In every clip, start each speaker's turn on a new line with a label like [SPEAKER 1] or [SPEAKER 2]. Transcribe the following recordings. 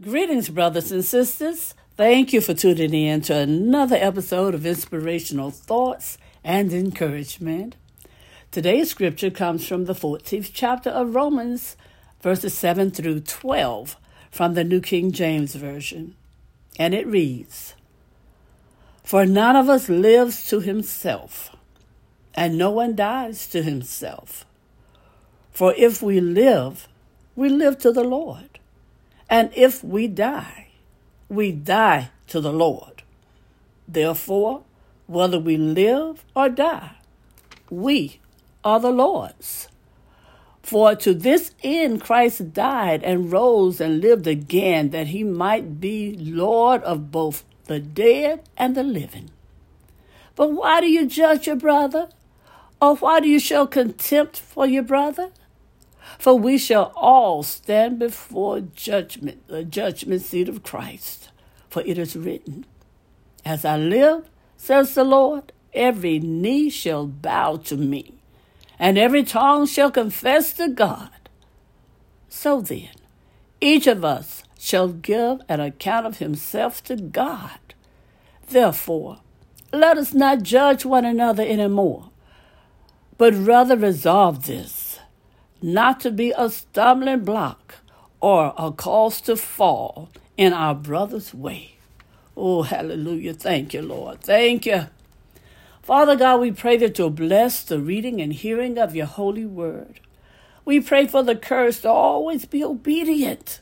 [SPEAKER 1] Greetings, brothers and sisters. Thank you for tuning in to another episode of Inspirational Thoughts and Encouragement. Today's scripture comes from the 14th chapter of Romans, verses 7 through 12, from the New King James Version. And it reads For none of us lives to himself, and no one dies to himself. For if we live, we live to the Lord. And if we die, we die to the Lord. Therefore, whether we live or die, we are the Lord's. For to this end Christ died and rose and lived again, that he might be Lord of both the dead and the living. But why do you judge your brother? Or why do you show contempt for your brother? For we shall all stand before judgment, the judgment seat of Christ. For it is written, As I live, says the Lord, every knee shall bow to me, and every tongue shall confess to God. So then, each of us shall give an account of himself to God. Therefore, let us not judge one another any more, but rather resolve this not to be a stumbling block or a cause to fall in our brother's way. Oh, hallelujah. Thank you, Lord. Thank you. Father God, we pray that you'll bless the reading and hearing of your holy word. We pray for the courage to always be obedient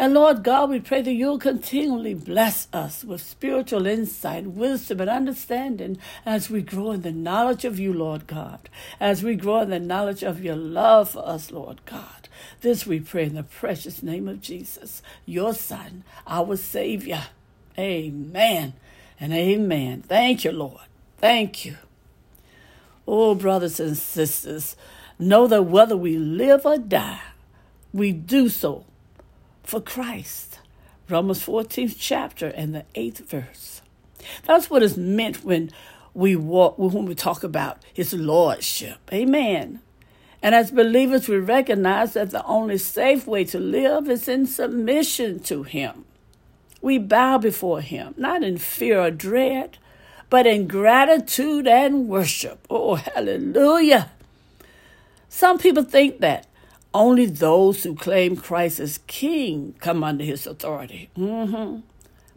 [SPEAKER 1] and Lord God, we pray that you'll continually bless us with spiritual insight, wisdom, and understanding as we grow in the knowledge of you, Lord God, as we grow in the knowledge of your love for us, Lord God. This we pray in the precious name of Jesus, your Son, our Savior. Amen and amen. Thank you, Lord. Thank you. Oh, brothers and sisters, know that whether we live or die, we do so for Christ. Romans 14th chapter and the 8th verse. That's what is meant when we walk when we talk about his lordship. Amen. And as believers, we recognize that the only safe way to live is in submission to him. We bow before him, not in fear or dread, but in gratitude and worship. Oh, hallelujah. Some people think that only those who claim Christ as king come under his authority. Mm-hmm.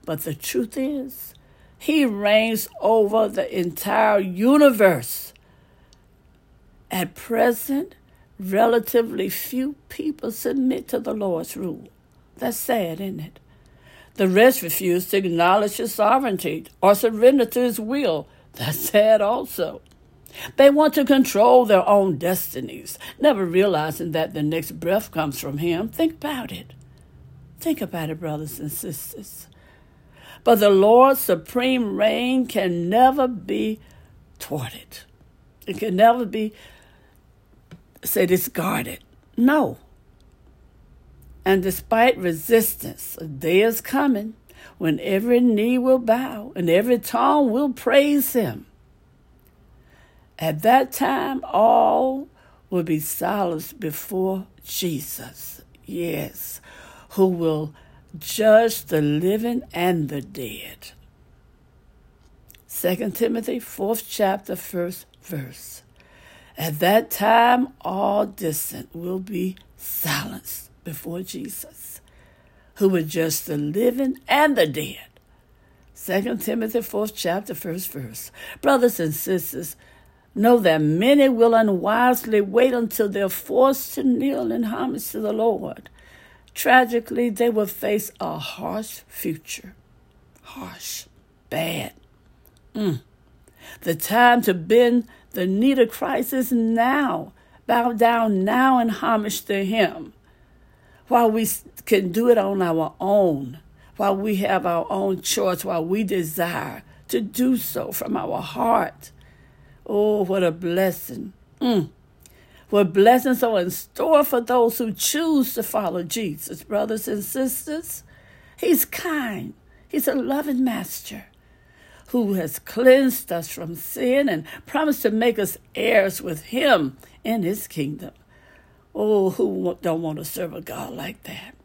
[SPEAKER 1] But the truth is, he reigns over the entire universe. At present, relatively few people submit to the Lord's rule. That's sad, isn't it? The rest refuse to acknowledge his sovereignty or surrender to his will. That's sad also. They want to control their own destinies, never realizing that the next breath comes from Him. Think about it. Think about it, brothers and sisters. But the Lord's supreme reign can never be thwarted. It can never be, say, discarded. No. And despite resistance, a day is coming when every knee will bow and every tongue will praise Him. At that time, all will be silenced before Jesus. Yes, who will judge the living and the dead. 2 Timothy, 4th chapter, 1st verse. At that time, all dissent will be silenced before Jesus, who will judge the living and the dead. 2 Timothy, 4th chapter, 1st verse. Brothers and sisters, Know that many will unwisely wait until they're forced to kneel in homage to the Lord. Tragically, they will face a harsh future. Harsh, bad. Mm. The time to bend the knee to Christ is now. Bow down now in homage to Him. While we can do it on our own, while we have our own choice, while we desire to do so from our heart Oh, what a blessing. Mm. What blessings are in store for those who choose to follow Jesus, brothers and sisters. He's kind. He's a loving master who has cleansed us from sin and promised to make us heirs with him in his kingdom. Oh, who don't want to serve a God like that?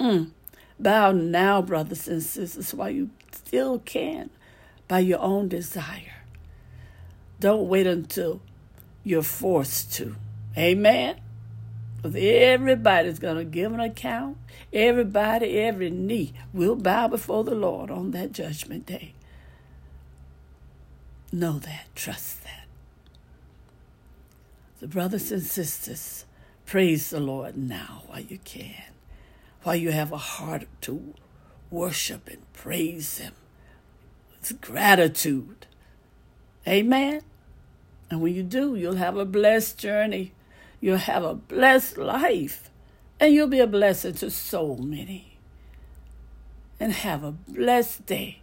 [SPEAKER 1] Mm. Bow now, brothers and sisters, while you still can by your own desire. Don't wait until you're forced to. Amen. Because everybody's going to give an account. Everybody, every knee will bow before the Lord on that judgment day. Know that. Trust that. The brothers and sisters, praise the Lord now while you can, while you have a heart to worship and praise Him with gratitude. Amen. And when you do, you'll have a blessed journey. You'll have a blessed life. And you'll be a blessing to so many. And have a blessed day.